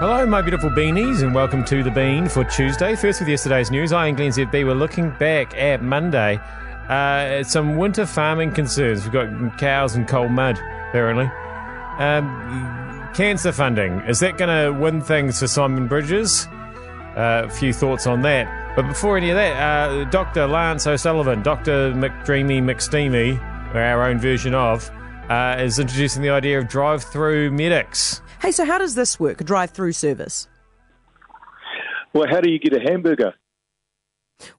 Hello, my beautiful beanies, and welcome to The Bean for Tuesday. First, with yesterday's news, I and Glenn ZB were looking back at Monday uh, some winter farming concerns. We've got cows and cold mud, apparently. Um, cancer funding, is that going to win things for Simon Bridges? Uh, a few thoughts on that. But before any of that, uh, Dr. Lance O'Sullivan, Dr. McDreamy McSteamy, our own version of, uh, is introducing the idea of drive through medics. Hey, so how does this work, a drive through service? Well, how do you get a hamburger?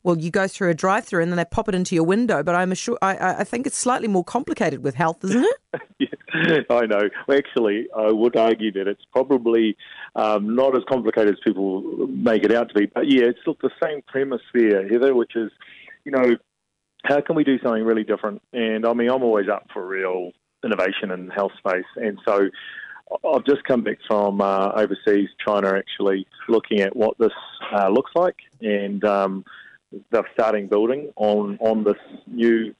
Well, you go through a drive through and then they pop it into your window, but I'm sure I, I think it's slightly more complicated with health, isn't it? yeah, I know. Well, actually, I would argue that it's probably um, not as complicated as people make it out to be. But yeah, it's look the same premise there, Heather, which is, you know, how can we do something really different? And I mean, I'm always up for real innovation in health space, and so I've just come back from uh, overseas, China, actually looking at what this uh, looks like, and um, they're starting building on on this new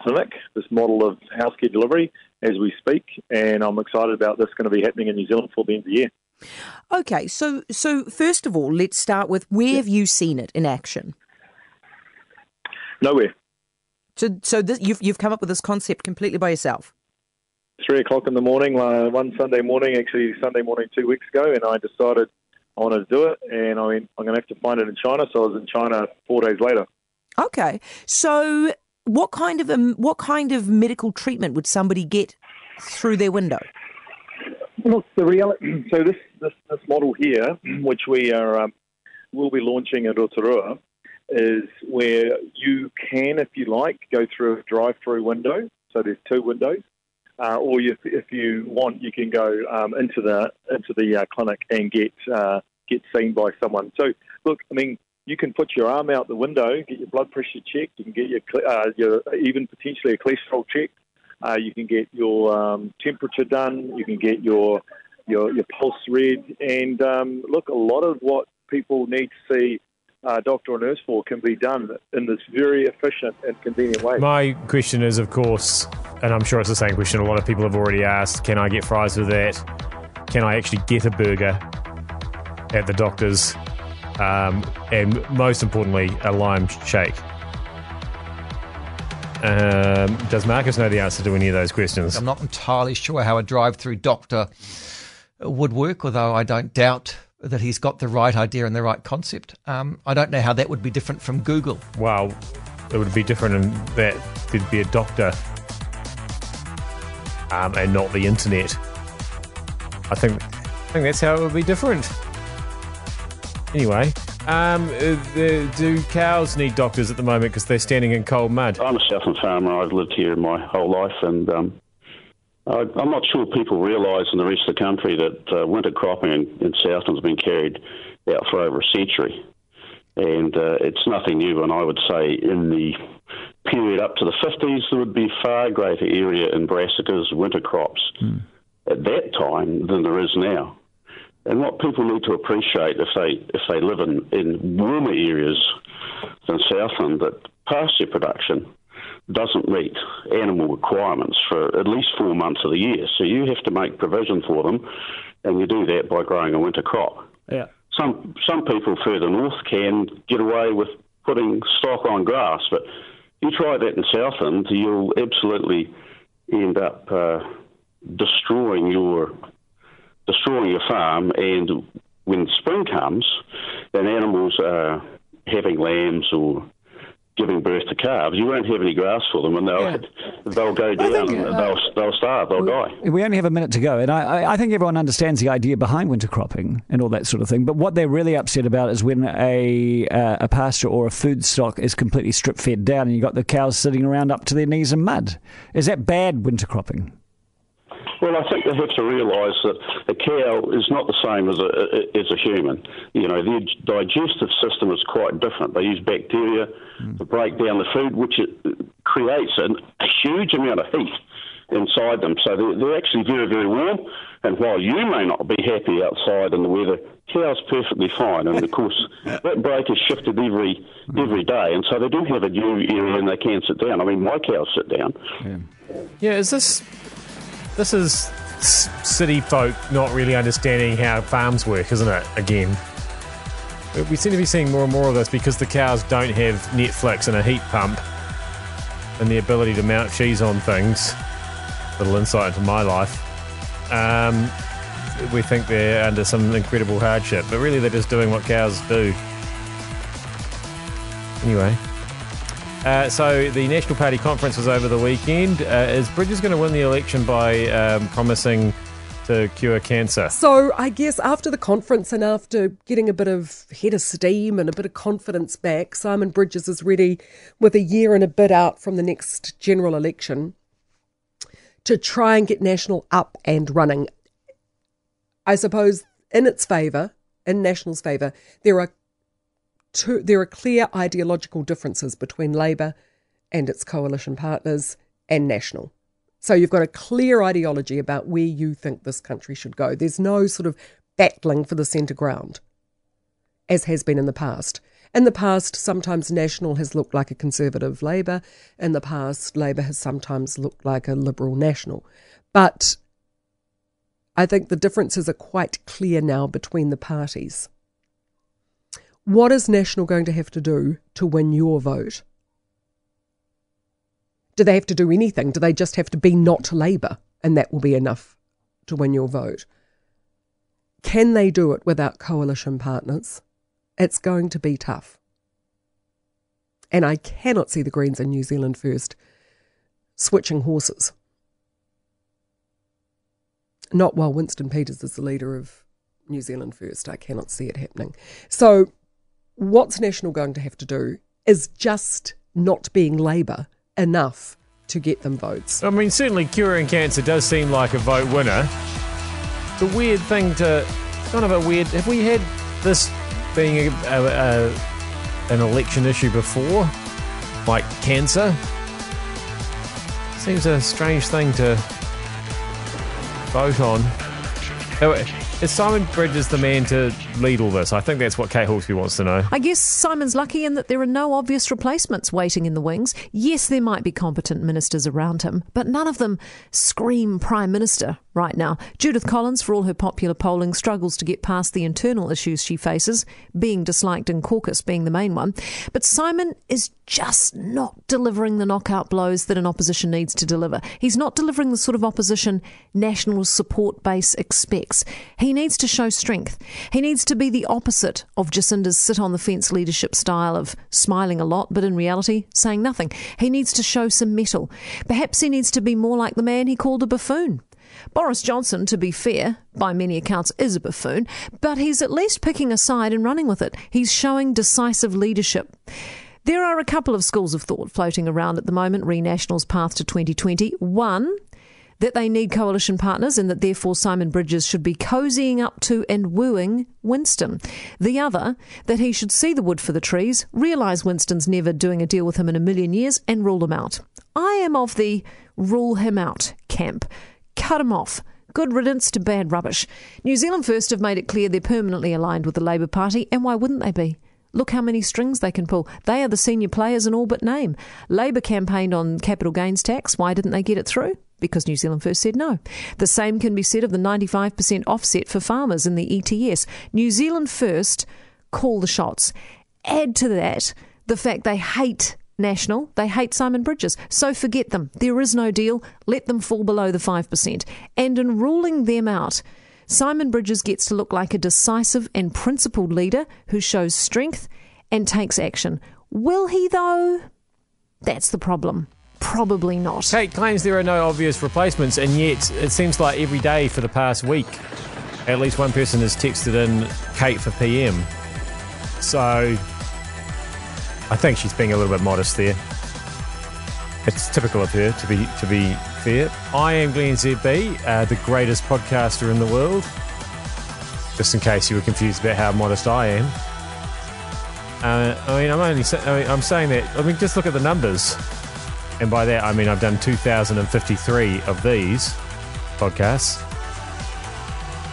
clinic, this model of healthcare delivery as we speak, and I'm excited about this going to be happening in New Zealand for the end of the year. Okay, so so first of all, let's start with where yeah. have you seen it in action? Nowhere. So so this, you've you've come up with this concept completely by yourself three o'clock in the morning, uh, one Sunday morning, actually Sunday morning two weeks ago, and I decided I wanted to do it, and I went, I'm going to have to find it in China. So I was in China four days later. Okay, so what kind of um, what kind of medical treatment would somebody get through their window? Look, the reality. So this this, this model here, which we are um, will be launching at Rotorua, is where you can, if you like, go through a drive-through window. So there's two windows uh, or you, if you want, you can go um, into the into the uh, clinic and get uh, get seen by someone. So, look, I mean, you can put your arm out the window, get your blood pressure checked, you can get your, uh, your even potentially a cholesterol check. Uh, you can get your um, temperature done. You can get your your, your pulse read. And um, look, a lot of what people need to see uh, doctor or nurse for can be done in this very efficient and convenient way. My question is, of course, and I'm sure it's the same question a lot of people have already asked can I get fries with that? Can I actually get a burger at the doctor's? Um, and most importantly, a lime shake. Um, does Marcus know the answer to any of those questions? I'm not entirely sure how a drive through doctor would work, although I don't doubt that he's got the right idea and the right concept. Um, I don't know how that would be different from Google. Well, it would be different in that there'd be a doctor um, and not the internet. I think I think that's how it would be different. Anyway, um, the, do cows need doctors at the moment because they're standing in cold mud? I'm a Southland farmer. I've lived here my whole life, and um, I'm not sure people realise in the rest of the country that uh, winter cropping in, in Southland's been carried out for over a century. And uh, it's nothing new, and I would say in the period up to the 50s, there would be far greater area in brassicas, winter crops, mm. at that time than there is now. And what people need to appreciate if they if they live in, in warmer areas than Southland, that pasture production doesn't meet animal requirements for at least four months of the year. So you have to make provision for them, and you do that by growing a winter crop. Yeah. Some some people further north can get away with putting stock on grass, but you try that in Southland, you'll absolutely end up uh, destroying your destroying your farm. And when spring comes, and animals are having lambs or giving birth to calves, you won't have any grass for them, and they'll yeah. they'll go down, think, uh, they'll they'll starve, they'll we, die. We only have a minute to go, and I I think everyone understands the idea behind winter cropping and all that sort of thing. But what they're really upset about is when a uh, a pasture or a food stock is completely strip fed down, and you have got the cows sitting around up to their knees in mud. Is that bad winter cropping? Well, I think they have to realise that a cow is not the same as a, as a human. You know, their digestive system is quite different. They use bacteria mm. to break down the food, which creates an, a huge amount of heat inside them. So they're, they're actually very, very warm. And while you may not be happy outside in the weather, cows perfectly fine. And of course, that break is shifted every every day, and so they do have a new area and they can sit down. I mean, my cows sit down. Yeah, yeah is this this is city folk not really understanding how farms work, isn't it? Again. We seem to be seeing more and more of this because the cows don't have Netflix and a heat pump and the ability to mount cheese on things. Little insight into my life. Um, we think they're under some incredible hardship, but really they're just doing what cows do. Anyway. Uh, so the National Party conference was over the weekend. Uh, is Bridges going to win the election by um, promising to cure cancer? So I guess after the conference and after getting a bit of head of steam and a bit of confidence back, Simon Bridges is ready with a year and a bit out from the next general election to try and get National up and running. I suppose in its favour, in National's favour, there are two, there are clear ideological differences between Labour and its coalition partners and National. So you've got a clear ideology about where you think this country should go. There's no sort of battling for the centre ground, as has been in the past. In the past, sometimes National has looked like a conservative Labour. In the past, Labour has sometimes looked like a Liberal National. But I think the differences are quite clear now between the parties. What is National going to have to do to win your vote? Do they have to do anything? Do they just have to be not Labour and that will be enough to win your vote? Can they do it without coalition partners? It's going to be tough. And I cannot see the Greens in New Zealand First switching horses. Not while Winston Peters is the leader of New Zealand First. I cannot see it happening. So, what's National going to have to do is just not being Labour enough to get them votes. I mean, certainly curing cancer does seem like a vote winner. It's a weird thing to. Kind of a weird. Have we had this being a, a, a, an election issue before? Like cancer? Seems a strange thing to vote on. Is Simon Bridges the man to lead all this? I think that's what Kate Hawkesby wants to know. I guess Simon's lucky in that there are no obvious replacements waiting in the wings. Yes, there might be competent ministers around him, but none of them scream Prime Minister right now. Judith Collins, for all her popular polling, struggles to get past the internal issues she faces, being disliked in caucus being the main one. But Simon is just not delivering the knockout blows that an opposition needs to deliver. He's not delivering the sort of opposition national support base expects. He needs to show strength. He needs to be the opposite of Jacinda's sit on the fence leadership style of smiling a lot, but in reality, saying nothing. He needs to show some mettle. Perhaps he needs to be more like the man he called a buffoon. Boris Johnson, to be fair, by many accounts is a buffoon, but he's at least picking a side and running with it. He's showing decisive leadership. There are a couple of schools of thought floating around at the moment re National's path to 2020. One, that they need coalition partners and that therefore Simon Bridges should be cozying up to and wooing Winston. The other, that he should see the wood for the trees, realise Winston's never doing a deal with him in a million years, and rule him out. I am of the rule him out camp. Cut him off. Good riddance to bad rubbish. New Zealand First have made it clear they're permanently aligned with the Labour Party, and why wouldn't they be? Look how many strings they can pull. They are the senior players in all but name. Labour campaigned on capital gains tax. Why didn't they get it through? Because New Zealand First said no. The same can be said of the 95% offset for farmers in the ETS. New Zealand First call the shots. Add to that the fact they hate National, they hate Simon Bridges. So forget them. There is no deal. Let them fall below the 5%. And in ruling them out, Simon Bridges gets to look like a decisive and principled leader who shows strength and takes action. Will he, though? That's the problem. Probably not. Kate claims there are no obvious replacements, and yet it seems like every day for the past week, at least one person has texted in Kate for PM. So I think she's being a little bit modest there. It's typical of her to be to be fair. I am Glenn ZB, uh, the greatest podcaster in the world. Just in case you were confused about how modest I am. Uh, I mean, I'm only sa- I mean, I'm saying that. I mean, just look at the numbers, and by that I mean I've done 2,053 of these podcasts.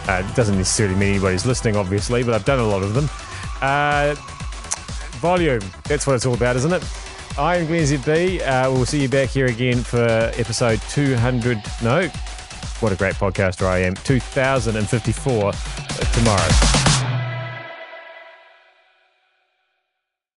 Uh, it doesn't necessarily mean anybody's listening, obviously, but I've done a lot of them. Uh, volume. That's what it's all about, isn't it? I am Glenn ZB. Uh, we'll see you back here again for episode 200. No, What a great podcaster I am. 2054 tomorrow.